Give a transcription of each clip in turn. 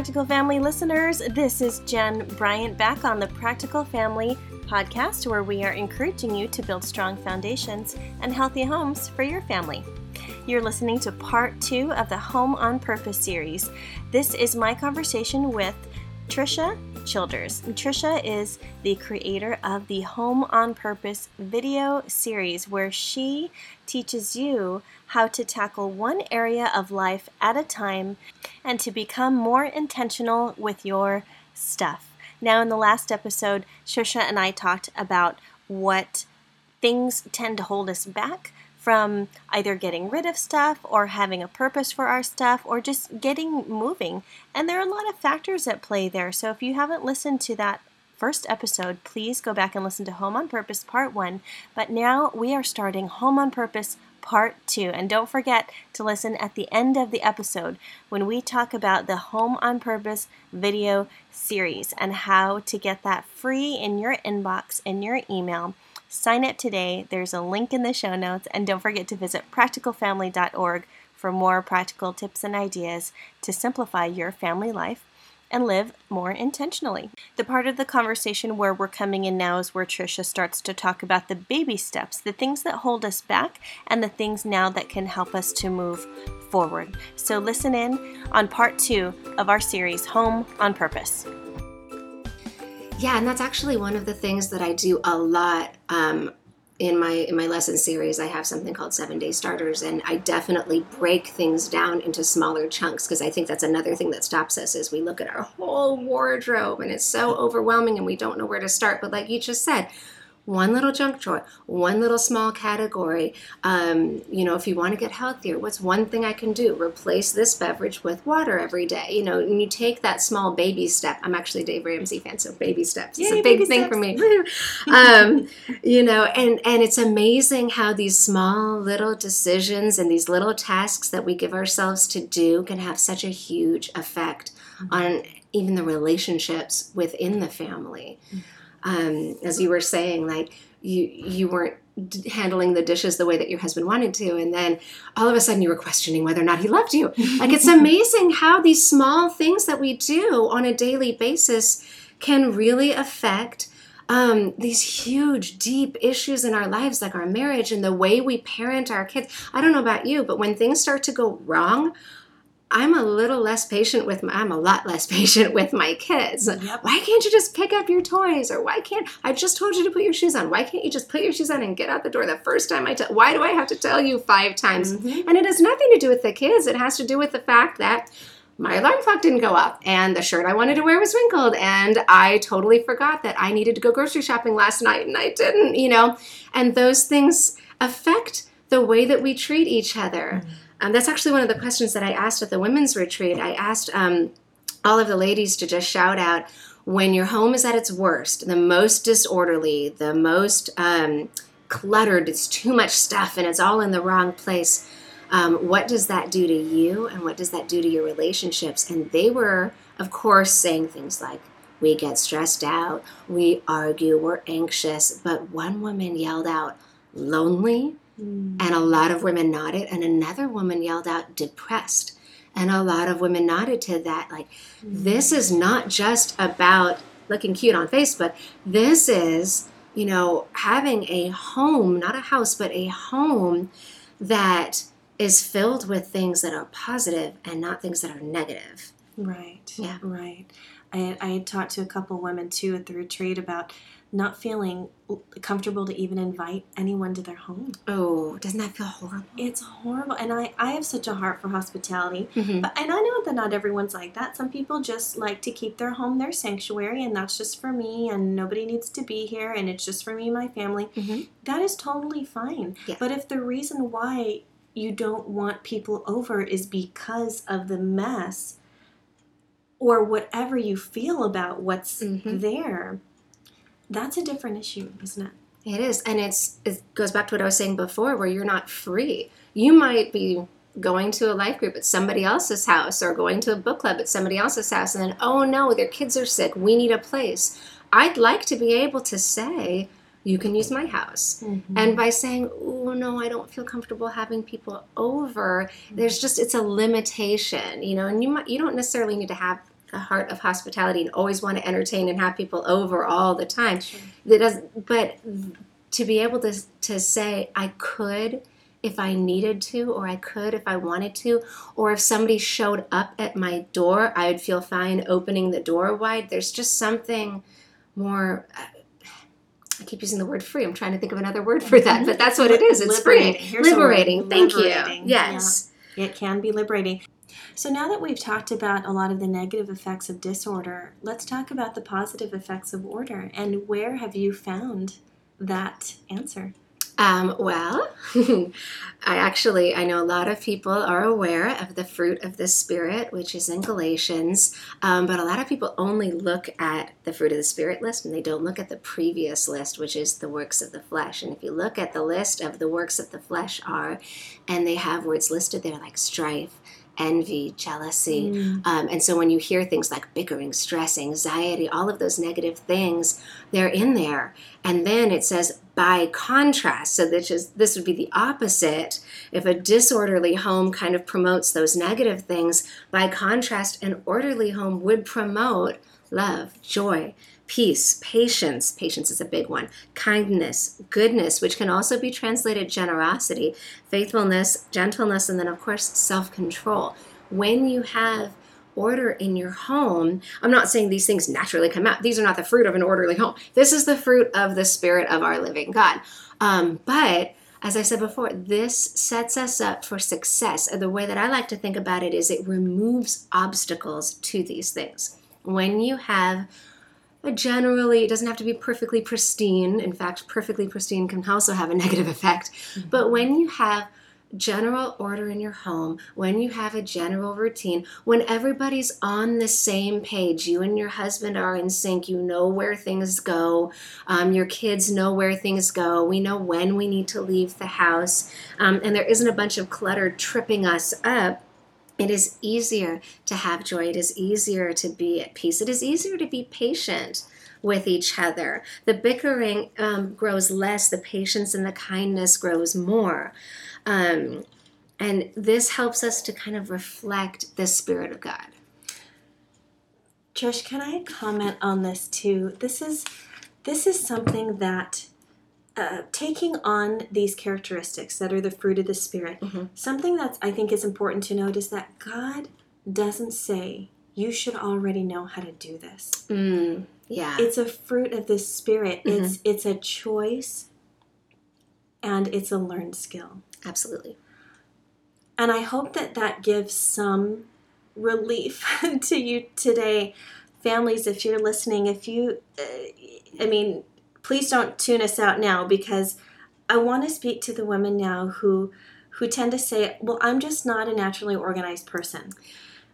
Practical Family listeners. This is Jen Bryant back on the Practical Family podcast, where we are encouraging you to build strong foundations and healthy homes for your family. You're listening to part two of the Home on Purpose series. This is my conversation with Trisha Childers. Trisha is the creator of the Home on Purpose video series, where she teaches you how to tackle one area of life at a time and to become more intentional with your stuff. Now, in the last episode, Trisha and I talked about what things tend to hold us back from either getting rid of stuff or having a purpose for our stuff or just getting moving. And there are a lot of factors at play there. So if you haven't listened to that first episode, please go back and listen to Home on Purpose Part 1. But now we are starting Home on Purpose Part 2. And don't forget to listen at the end of the episode when we talk about the Home on Purpose video series and how to get that free in your inbox in your email Sign up today. There's a link in the show notes, and don't forget to visit practicalfamily.org for more practical tips and ideas to simplify your family life and live more intentionally. The part of the conversation where we're coming in now is where Trisha starts to talk about the baby steps, the things that hold us back, and the things now that can help us to move forward. So listen in on part two of our series, Home on Purpose. Yeah, and that's actually one of the things that I do a lot um, in my in my lesson series. I have something called seven day starters, and I definitely break things down into smaller chunks because I think that's another thing that stops us is we look at our whole wardrobe and it's so overwhelming and we don't know where to start. But like you just said, one little junk drawer, one little small category. Um, you know, if you want to get healthier, what's one thing I can do? Replace this beverage with water every day. You know, and you take that small baby step. I'm actually a Dave Ramsey fan, so baby steps is a big thing steps. for me. um, you know, and and it's amazing how these small little decisions and these little tasks that we give ourselves to do can have such a huge effect mm-hmm. on even the relationships within the family. Mm-hmm um, as you were saying, like you you weren't handling the dishes the way that your husband wanted to and then all of a sudden you were questioning whether or not he loved you. Like it's amazing how these small things that we do on a daily basis can really affect um, these huge deep issues in our lives like our marriage and the way we parent our kids. I don't know about you but when things start to go wrong I'm a little less patient with my, I'm a lot less patient with my kids. Yep. Why can't you just pick up your toys or why can't I just told you to put your shoes on? Why can't you just put your shoes on and get out the door the first time I tell why do I have to tell you five times? Mm-hmm. And it has nothing to do with the kids. It has to do with the fact that my alarm clock didn't go up and the shirt I wanted to wear was wrinkled and I totally forgot that I needed to go grocery shopping last night and I didn't, you know. And those things affect the way that we treat each other. Mm-hmm. Um, that's actually one of the questions that I asked at the women's retreat. I asked um, all of the ladies to just shout out when your home is at its worst, the most disorderly, the most um, cluttered, it's too much stuff and it's all in the wrong place. Um, what does that do to you and what does that do to your relationships? And they were, of course, saying things like, we get stressed out, we argue, we're anxious. But one woman yelled out, lonely, Mm. And a lot of women nodded, and another woman yelled out, depressed. And a lot of women nodded to that. Like, mm. this is not just about looking cute on Facebook. This is, you know, having a home, not a house, but a home that is filled with things that are positive and not things that are negative. Right. Yeah. Right. I, I had talked to a couple women too at the retreat about not feeling comfortable to even invite anyone to their home. Oh, doesn't that feel horrible? It's horrible. And I, I have such a heart for hospitality. Mm-hmm. But and I know that not everyone's like that. Some people just like to keep their home their sanctuary and that's just for me and nobody needs to be here and it's just for me and my family. Mm-hmm. That is totally fine. Yeah. But if the reason why you don't want people over is because of the mess or whatever you feel about what's mm-hmm. there, that's a different issue, isn't it? It is, and it's it goes back to what I was saying before, where you're not free. You might be going to a life group at somebody else's house, or going to a book club at somebody else's house, and then oh no, their kids are sick. We need a place. I'd like to be able to say, you can use my house. Mm-hmm. And by saying, oh no, I don't feel comfortable having people over, there's just it's a limitation, you know. And you might you don't necessarily need to have a heart of hospitality and always want to entertain and have people over all the time. Sure. That doesn't, but to be able to to say I could if I needed to, or I could if I wanted to, or if somebody showed up at my door, I would feel fine opening the door wide. There's just something more. I keep using the word free. I'm trying to think of another word for that, but that's what it is. It's liberating. free. Liberating. Thank liberating. you. Yes. Yeah. It can be liberating. So now that we've talked about a lot of the negative effects of disorder, let's talk about the positive effects of order. And where have you found that answer? Um, well, I actually I know a lot of people are aware of the fruit of the spirit, which is in Galatians, um, but a lot of people only look at the fruit of the spirit list and they don't look at the previous list, which is the works of the flesh. And if you look at the list of the works of the flesh are, and they have words listed there like strife, envy, jealousy. Mm. Um, and so when you hear things like bickering, stress, anxiety, all of those negative things, they're in there. And then it says, by contrast, so this, is, this would be the opposite. If a disorderly home kind of promotes those negative things, by contrast, an orderly home would promote love, joy, peace, patience, patience is a big one, kindness, goodness, which can also be translated generosity, faithfulness, gentleness, and then, of course, self control. When you have order in your home, I'm not saying these things naturally come out. These are not the fruit of an orderly home. This is the fruit of the Spirit of our living God. Um, but as I said before, this sets us up for success. The way that I like to think about it is it removes obstacles to these things. When you have generally it doesn't have to be perfectly pristine in fact perfectly pristine can also have a negative effect mm-hmm. but when you have general order in your home when you have a general routine when everybody's on the same page you and your husband are in sync you know where things go um, your kids know where things go we know when we need to leave the house um, and there isn't a bunch of clutter tripping us up it is easier to have joy. It is easier to be at peace. It is easier to be patient with each other. The bickering um, grows less, the patience and the kindness grows more. Um, and this helps us to kind of reflect the Spirit of God. Trish, can I comment on this too? This is this is something that uh, taking on these characteristics that are the fruit of the spirit mm-hmm. something that i think is important to note is that god doesn't say you should already know how to do this. Mm, yeah. It's a fruit of the spirit. Mm-hmm. it's it's a choice and it's a learned skill. Absolutely. And i hope that that gives some relief to you today. Families if you're listening if you uh, i mean please don't tune us out now because I want to speak to the women now who who tend to say, "Well, I'm just not a naturally organized person."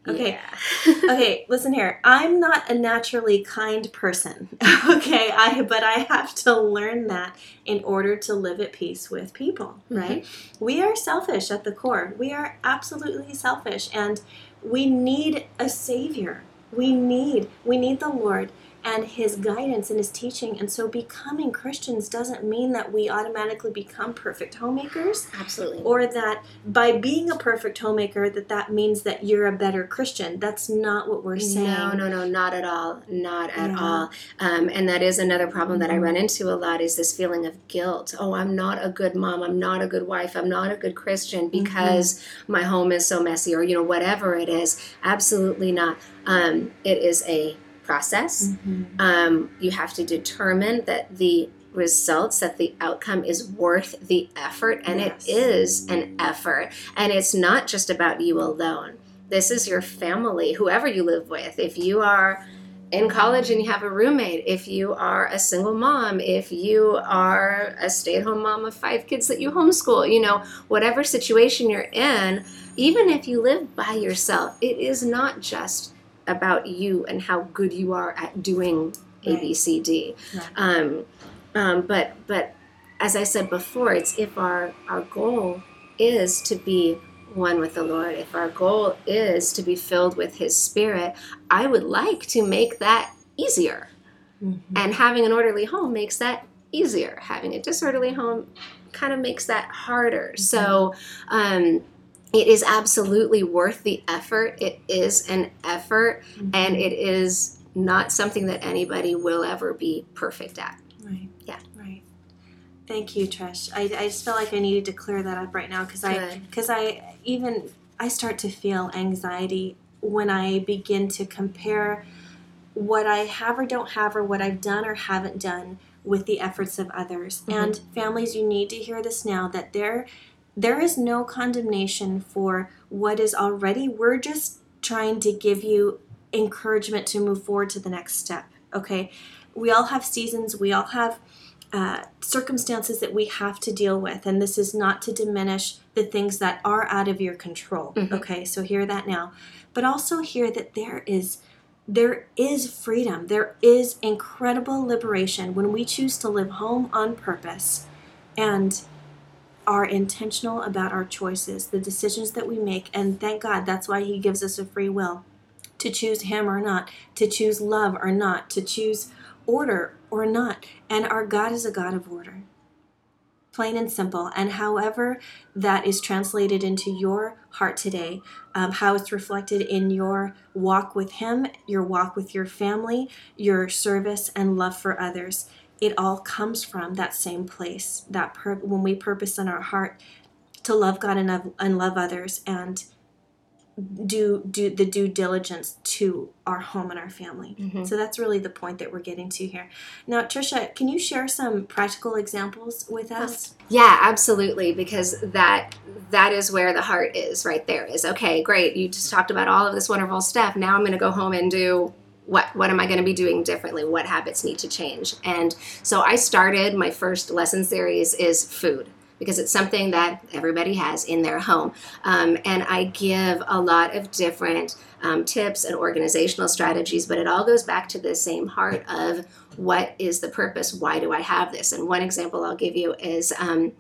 Okay. Yeah. okay, listen here. I'm not a naturally kind person. okay, I but I have to learn that in order to live at peace with people, mm-hmm. right? Mm-hmm. We are selfish at the core. We are absolutely selfish and we need a savior. We need we need the Lord and his guidance and his teaching. And so becoming Christians doesn't mean that we automatically become perfect homemakers. Absolutely. Or that by being a perfect homemaker that that means that you're a better Christian. That's not what we're saying. No, no, no, not at all. Not at yeah. all. Um, and that is another problem that I run into a lot is this feeling of guilt. Oh, I'm not a good mom. I'm not a good wife. I'm not a good Christian mm-hmm. because mm-hmm. my home is so messy or, you know, whatever it is. Absolutely not. Um, it is a process. Mm-hmm. Um, you have to determine that the results, that the outcome is worth the effort, and yes. it is an effort. And it's not just about you alone. This is your family, whoever you live with. If you are in college and you have a roommate, if you are a single mom, if you are a stay at home mom of five kids that you homeschool, you know, whatever situation you're in, even if you live by yourself, it is not just about you and how good you are at doing right. A, B, C, D. Right. Um, um, but but as I said before, it's if our our goal is to be one with the Lord, if our goal is to be filled with His Spirit, I would like to make that easier. Mm-hmm. And having an orderly home makes that easier. Having a disorderly home kind of makes that harder. Mm-hmm. So, um, it is absolutely worth the effort. It is an effort, mm-hmm. and it is not something that anybody will ever be perfect at. Right. Yeah. Right. Thank you, Trish. I, I just felt like I needed to clear that up right now because I because I even I start to feel anxiety when I begin to compare what I have or don't have or what I've done or haven't done with the efforts of others. Mm-hmm. And families, you need to hear this now that there there is no condemnation for what is already. We're just trying to give you encouragement to move forward to the next step. Okay? We all have seasons, we all have uh, circumstances that we have to deal with, and this is not to diminish the things that are out of your control. Mm-hmm. Okay, so hear that now, but also hear that there is there is freedom. There is incredible liberation when we choose to live home on purpose and are intentional about our choices, the decisions that we make. And thank God that's why He gives us a free will to choose Him or not, to choose love or not, to choose order or not. And our God is a God of order plain and simple. And however that is translated into your heart today, um, how it's reflected in your walk with Him, your walk with your family, your service and love for others, it all comes from that same place. That pur- when we purpose in our heart to love God and, and love others and do do the due diligence to our home and our family. Mm-hmm. So that's really the point that we're getting to here. Now, Trisha, can you share some practical examples with us? Yeah, absolutely, because that that is where the heart is right there. Is okay, great. You just talked about all of this wonderful stuff. Now I'm going to go home and do what what am I going to be doing differently? What habits need to change? And so I started my first lesson series is food because it's something that everybody has in their home. Um, and I give a lot of different um, tips and organizational strategies, but it all goes back to the same heart of what is the purpose? Why do I have this? And one example I'll give you is um,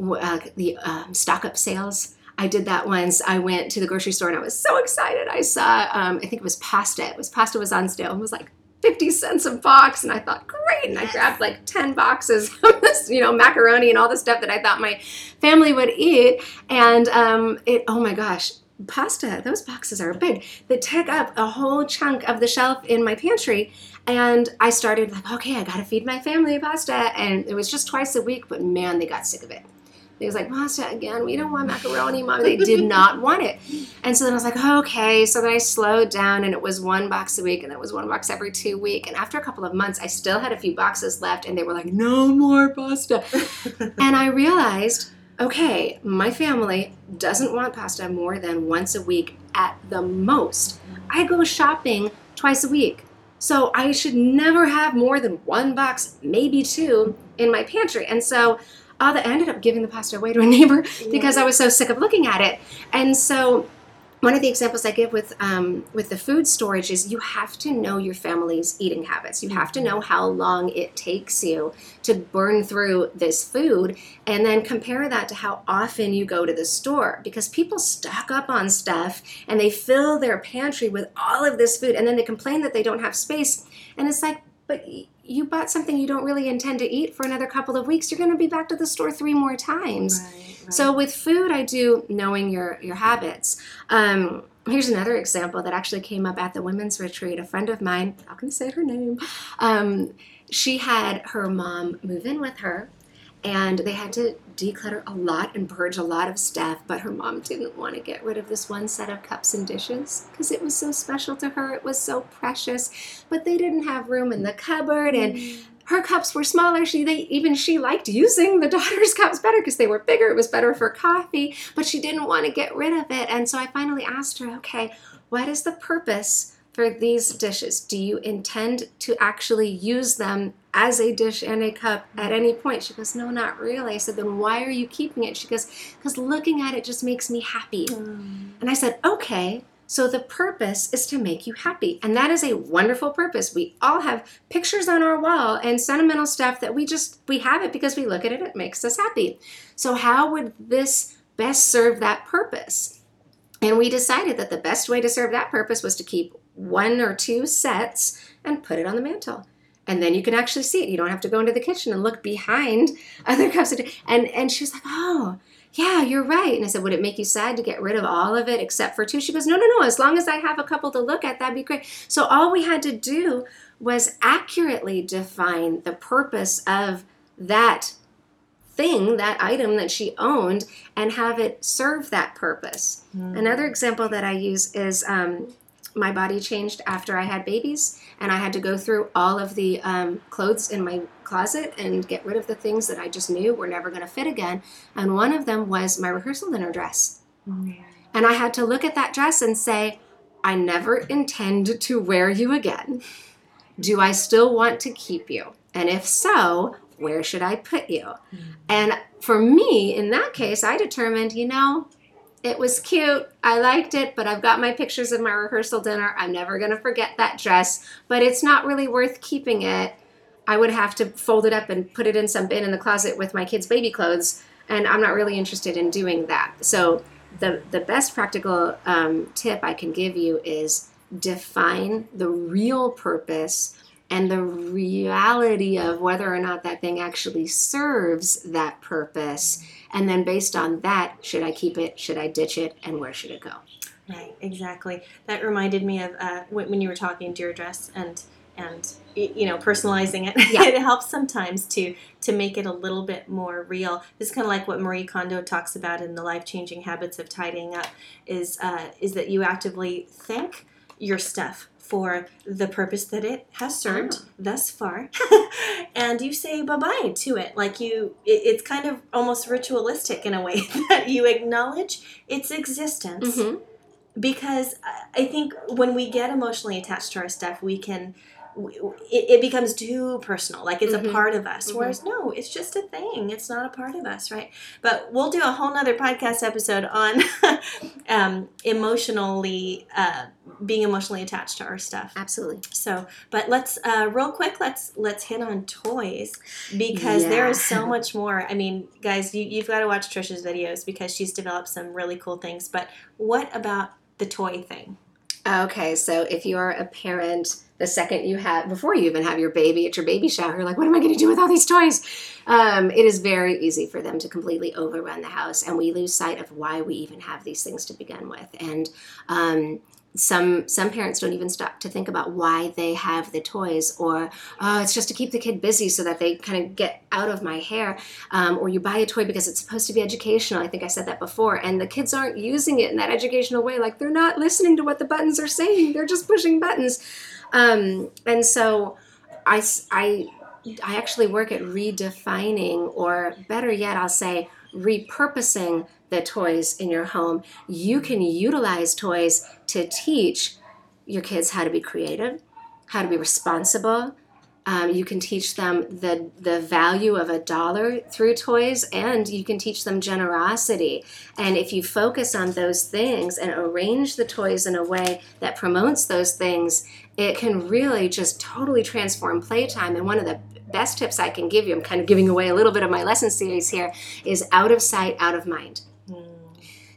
uh, the um, stock up sales. I did that once. I went to the grocery store and I was so excited. I saw, um, I think it was pasta. It was pasta was on sale. It was like 50 cents a box. And I thought, great. And I grabbed like 10 boxes of this, you know, macaroni and all the stuff that I thought my family would eat. And um, it, oh my gosh, pasta, those boxes are big. They take up a whole chunk of the shelf in my pantry. And I started like, okay, I gotta feed my family pasta. And it was just twice a week, but man, they got sick of it. They was like, pasta again, we don't want macaroni, mom. They did not want it. And so then I was like, okay. So then I slowed down and it was one box a week and it was one box every two week. And after a couple of months, I still had a few boxes left and they were like, no more pasta. and I realized, okay, my family doesn't want pasta more than once a week at the most. I go shopping twice a week. So I should never have more than one box, maybe two, in my pantry. And so uh, I ended up giving the pasta away to a neighbor because I was so sick of looking at it. And so one of the examples I give with um, with the food storage is you have to know your family's eating habits. You have to know how long it takes you to burn through this food, and then compare that to how often you go to the store. Because people stock up on stuff and they fill their pantry with all of this food, and then they complain that they don't have space. And it's like, but you bought something you don't really intend to eat for another couple of weeks, you're going to be back to the store three more times. Right, right. So with food, I do knowing your your habits. Um, here's another example that actually came up at the women's retreat. A friend of mine, I'm going to say her name. Um, she had her mom move in with her and they had to declutter a lot and purge a lot of stuff but her mom didn't want to get rid of this one set of cups and dishes because it was so special to her it was so precious but they didn't have room in the cupboard and mm. her cups were smaller she they even she liked using the daughter's cups better because they were bigger it was better for coffee but she didn't want to get rid of it and so i finally asked her okay what is the purpose for these dishes? Do you intend to actually use them as a dish and a cup at any point? She goes, No, not really. I said, Then why are you keeping it? She goes, Because looking at it just makes me happy. Mm. And I said, Okay. So the purpose is to make you happy. And that is a wonderful purpose. We all have pictures on our wall and sentimental stuff that we just we have it because we look at it it makes us happy. So how would this best serve that purpose? And we decided that the best way to serve that purpose was to keep one or two sets and put it on the mantle and then you can actually see it you don't have to go into the kitchen and look behind other cups of tea. and and she was like oh yeah, you're right. And I said, would it make you sad to get rid of all of it except for two? She goes, no, no, no. As long as I have a couple to look at, that'd be great. So all we had to do was accurately define the purpose of that thing, that item that she owned, and have it serve that purpose. Mm. Another example that I use is um, my body changed after I had babies, and I had to go through all of the um, clothes in my closet and get rid of the things that I just knew were never going to fit again. And one of them was my rehearsal dinner dress. Mm. And I had to look at that dress and say, I never intend to wear you again. Do I still want to keep you? And if so, where should I put you? Mm. And for me, in that case, I determined, you know, it was cute. I liked it, but I've got my pictures of my rehearsal dinner. I'm never going to forget that dress, but it's not really worth keeping it. I would have to fold it up and put it in some bin in the closet with my kids' baby clothes, and I'm not really interested in doing that. So, the, the best practical um, tip I can give you is define the real purpose and the reality of whether or not that thing actually serves that purpose. And then based on that, should I keep it? Should I ditch it? And where should it go? Right, exactly. That reminded me of uh, when you were talking to your dress and and you know personalizing it. Yeah. it helps sometimes to to make it a little bit more real. This is kind of like what Marie Kondo talks about in the life changing habits of tidying up. Is uh, is that you actively thank your stuff for the purpose that it has served oh. thus far and you say bye-bye to it like you it, it's kind of almost ritualistic in a way that you acknowledge its existence mm-hmm. because i think when we get emotionally attached to our stuff we can it, it becomes too personal like it's mm-hmm. a part of us mm-hmm. whereas no it's just a thing it's not a part of us right but we'll do a whole nother podcast episode on um, emotionally uh, being emotionally attached to our stuff. Absolutely. So but let's uh, real quick let's let's hit on toys because yeah. there is so much more. I mean guys you, you've got to watch trisha's videos because she's developed some really cool things but what about the toy thing? Okay so if you're a parent the second you have before you even have your baby at your baby shower you're like what am i going to do with all these toys? Um, it is very easy for them to completely overrun the house and we lose sight of why we even have these things to begin with. And um, some some parents don't even stop to think about why they have the toys or oh it's just to keep the kid busy so that they kind of get out of my hair um, or you buy a toy because it's supposed to be educational. I think i said that before and the kids aren't using it in that educational way like they're not listening to what the buttons are saying they're just pushing buttons. Um, and so I, I, I actually work at redefining, or better yet, I'll say repurposing the toys in your home. You can utilize toys to teach your kids how to be creative, how to be responsible, um, you can teach them the the value of a dollar through toys, and you can teach them generosity. And if you focus on those things and arrange the toys in a way that promotes those things, it can really just totally transform playtime. And one of the best tips I can give you, I'm kind of giving away a little bit of my lesson series here, is out of sight, out of mind.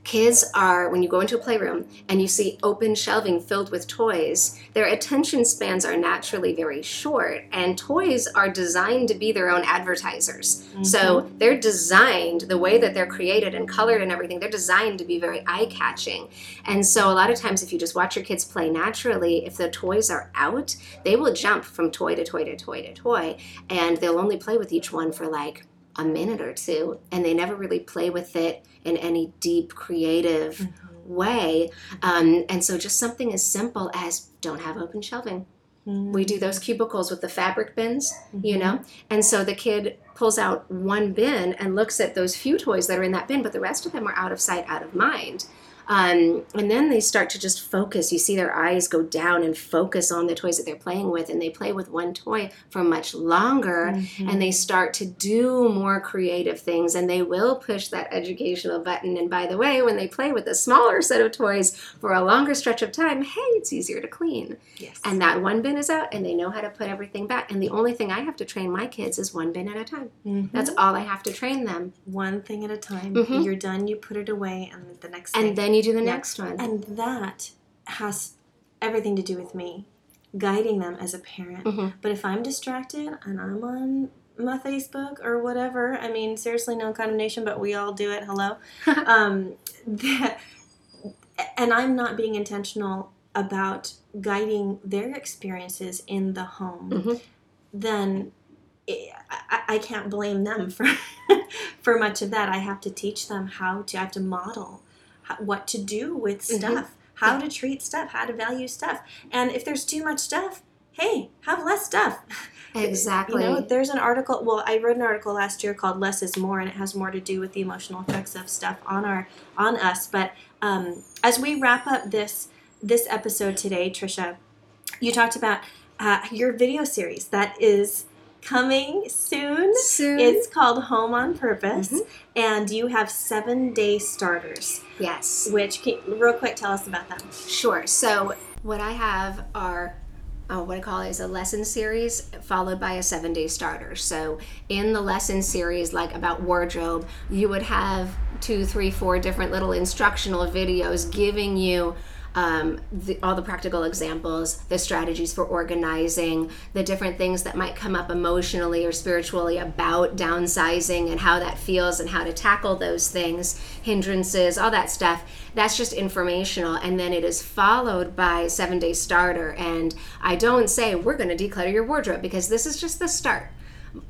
Kids are, when you go into a playroom and you see open shelving filled with toys, their attention spans are naturally very short, and toys are designed to be their own advertisers. Mm-hmm. So they're designed, the way that they're created and colored and everything, they're designed to be very eye catching. And so a lot of times, if you just watch your kids play naturally, if the toys are out, they will jump from toy to toy to toy to toy, and they'll only play with each one for like a minute or two, and they never really play with it in any deep creative mm-hmm. way. Um, and so just something as simple as don't have open shelving. Mm-hmm. We do those cubicles with the fabric bins, mm-hmm. you know? And so the kid pulls out one bin and looks at those few toys that are in that bin, but the rest of them are out of sight, out of mind. Um, and then they start to just focus. You see their eyes go down and focus on the toys that they're playing with, and they play with one toy for much longer, mm-hmm. and they start to do more creative things, and they will push that educational button. And by the way, when they play with a smaller set of toys for a longer stretch of time, hey, it's easier to clean. Yes. And that one bin is out, and they know how to put everything back. And the only thing I have to train my kids is one bin at a time. Mm-hmm. That's all I have to train them. One thing at a time. Mm-hmm. You're done, you put it away, and the next and then you do the next one. And that has everything to do with me guiding them as a parent. Mm-hmm. But if I'm distracted and I'm on my Facebook or whatever. I mean, seriously, no condemnation, but we all do it. Hello. um, that, and I'm not being intentional about guiding their experiences in the home, mm-hmm. then it, I, I can't blame them for for much of that. I have to teach them how to. I have to model what to do with Mm-hmm. stuff, how Yeah. to treat stuff, how to value stuff. And if there's too much stuff, hey, have less stuff. Exactly. You know, there's an article. Well, I wrote an article last year called "Less Is More," and it has more to do with the emotional effects of stuff on our on us. But um, as we wrap up this this episode today, Trisha, you talked about uh, your video series that is coming soon. Soon. It's called Home on Purpose, Mhm. and you have seven day starters. yes. Which, can, real quick, tell us about them. Sure. So what I have are uh, what I call is a lesson series followed by a seven day starter. So in the lesson series, like about wardrobe, you would have two, three, four different little instructional videos giving you. Um, the, all the practical examples, the strategies for organizing, the different things that might come up emotionally or spiritually about downsizing and how that feels and how to tackle those things, hindrances, all that stuff. That's just informational. And then it is followed by seven day starter. And I don't say we're going to declutter your wardrobe because this is just the start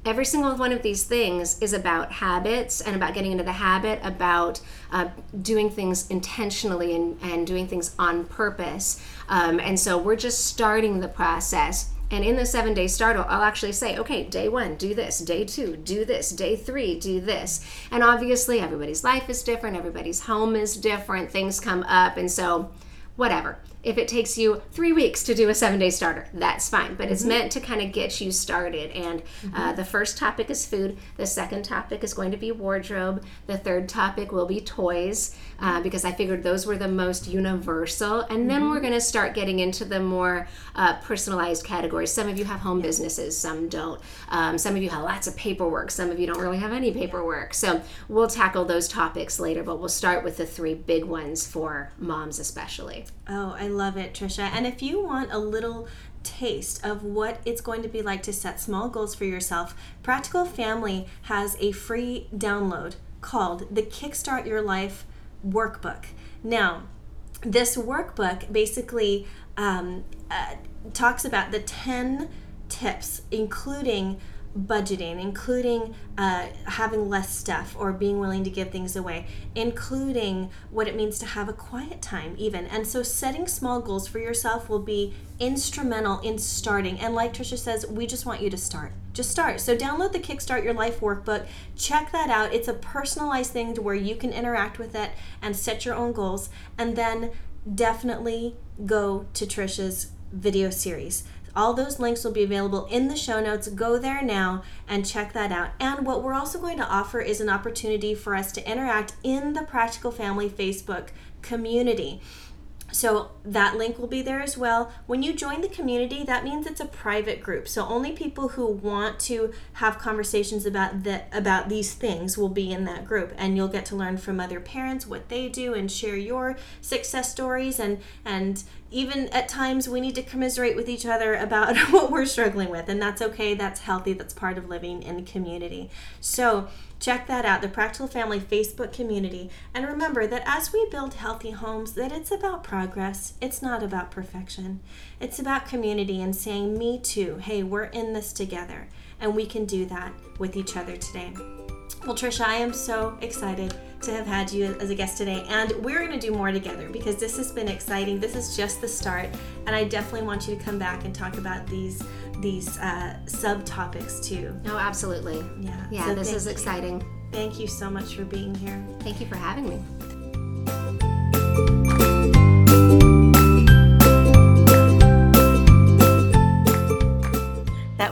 every single one of these things is about habits and about getting into the habit about uh, doing things intentionally and, and doing things on purpose. Um, and so we're just starting the process. And in the seven day start i'll actually say okay day one do this. Day two do this. Day three do this. And obviously everybody's life is different. Everybody's home is different. Things come up. And so whatever. If it takes you three weeks to do a seven day starter, that's fine. But it's meant to kind of get you started. And uh, the first topic is food. The second topic is going to be wardrobe. The third topic will be toys uh, because I figured those were the most universal. And then we're going to start getting into the more uh, personalized categories. Some of you have home businesses, some don't. Um, some of you have lots of paperwork, some of you don't really have any paperwork. So we'll tackle those topics later, but we'll start with the three big ones for moms, especially. Oh, I love it, Trisha. And if you want a little taste of what it's going to be like to set small goals for yourself, Practical Family has a free download called the Kickstart Your Life Workbook. Now, this workbook basically um, uh, talks about the 10 tips, including budgeting, including uh, having less stuff or being willing to give things away, including what it means to have a quiet time, even. And so, setting small goals for yourself will be instrumental in starting. And, like Trisha says, we just want you to start. Just start. So, download the Kickstart Your Life workbook. Check that out. It's a personalized thing to where you can interact with it and set your own goals. And then definitely go to Trisha's video series. All those links will be available in the show notes. Go there now and check that out. And what we're also going to offer is an opportunity for us to interact in the Practical Family Facebook community. So that link will be there as well. When you join the community, that means it's a private group. So only people who want to have conversations about the about these things will be in that group and you'll get to learn from other parents what they do and share your success stories and and even at times we need to commiserate with each other about what we're struggling with and that's okay, that's healthy, that's part of living in community. So check that out the practical family facebook community. And remember that as we build healthy homes that it's about progress. It's not about perfection. It's about community and saying me too. Hey we're in this together. And we can do that with each other today. Well, Trisha, I am so excited to have had you as a guest today, and we're going to do more together because this has been exciting. This is just the start, and I definitely want you to come back and talk about these these uh, subtopics too. No, absolutely. Yeah, Yeah, so this is you. exciting. Thank you so much for being here. Thank you for having me.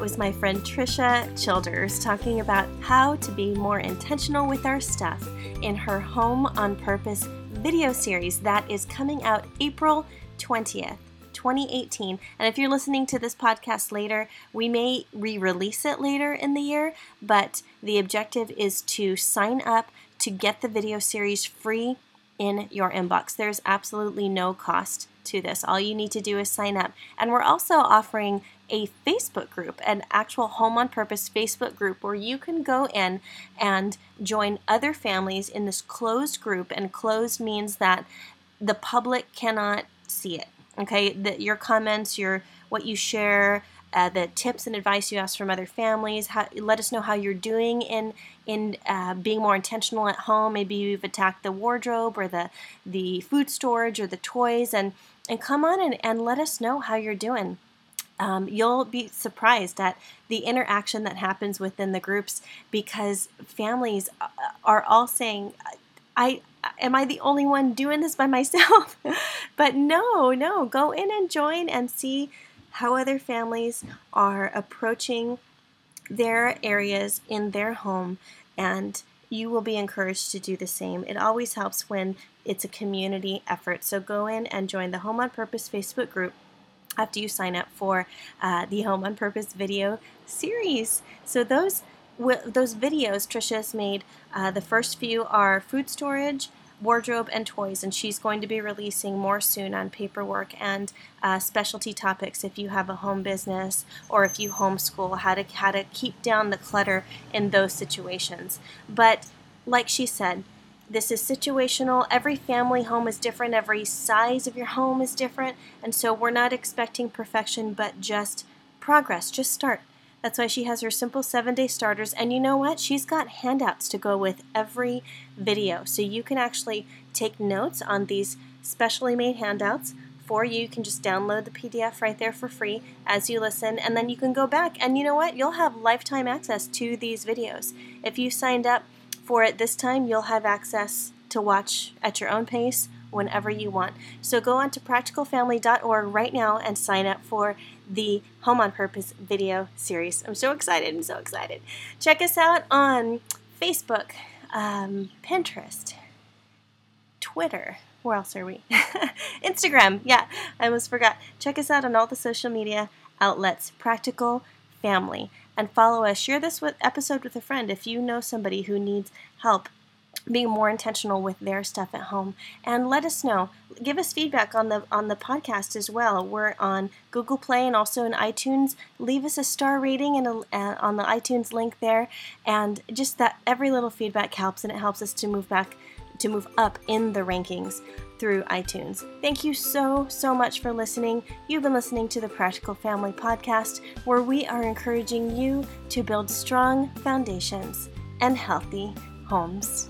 Was my friend Trisha Childers talking about how to be more intentional with our stuff in her Home on Purpose video series that is coming out April 20th. 2018. And if you're listening to this podcast later, we may re release it later in the year, but the objective is to sign up to get the video series free in your inbox. There's absolutely no cost to this. All you need to do is sign up. And we're also offering a Facebook group, an actual Home on Purpose Facebook group where you can go in and join other families in this closed group. And closed means that the public cannot see it. Okay, that your comments, your what you share, uh, the tips and advice you ask from other families. How, let us know how you're doing in in uh, being more intentional at home. Maybe you've attacked the wardrobe or the the food storage or the toys, and and come on and, and let us know how you're doing. Um, you'll be surprised at the interaction that happens within the groups because families uh, are all saying, "I am I the only one doing this by myself?" but no, no, go in and join and see how other families are approaching their areas in their home, and you will be encouraged to do the same. It always helps when it's a community effort. So go in and join the Home on Purpose Facebook group after you sign up for uh, the Home on Purpose video series. So those those videos Trisha has made, uh, the first few are food storage, wardrobe and toys, and she's going to be releasing more soon on paperwork and uh, specialty topics if you have a home business or if you homeschool, how to how to keep down the clutter in those situations. But like she said, this is situational. Every family home is different. Every size of your home is different, and so we're not expecting perfection, but just progress. Just start. That's why she has her simple seven day starters. And you know what? She's got handouts to go with every video. So you can actually take notes on these specially made handouts for you. You can just download the PDF right there for free as you listen, and then you can go back. And you know what? You'll have lifetime access to these videos. If you signed up for it this time, you'll have access to watch at your own pace whenever you want. So go on to practicalfamily.org right now and sign up for the Home on Purpose video series. I'm so excited. I'm so excited. Check us out on Facebook, um, Pinterest, Twitter. Where else are we? Instagram. Yeah, I almost forgot. Check us out on all the social media outlets. Practical Family. And follow us. Share this with, episode with a friend if you know somebody who needs help being more intentional with their stuff at home and let us know give us feedback on the on the podcast as well we're on google play and also in itunes leave us a star rating and uh, on the itunes link there and just that every little feedback helps and it helps us to move back to move up in the rankings through iTunes. Thank you so, so much for listening. You've been listening to the Practical Family Podcast, where we are encouraging you to build strong foundations and healthy homes.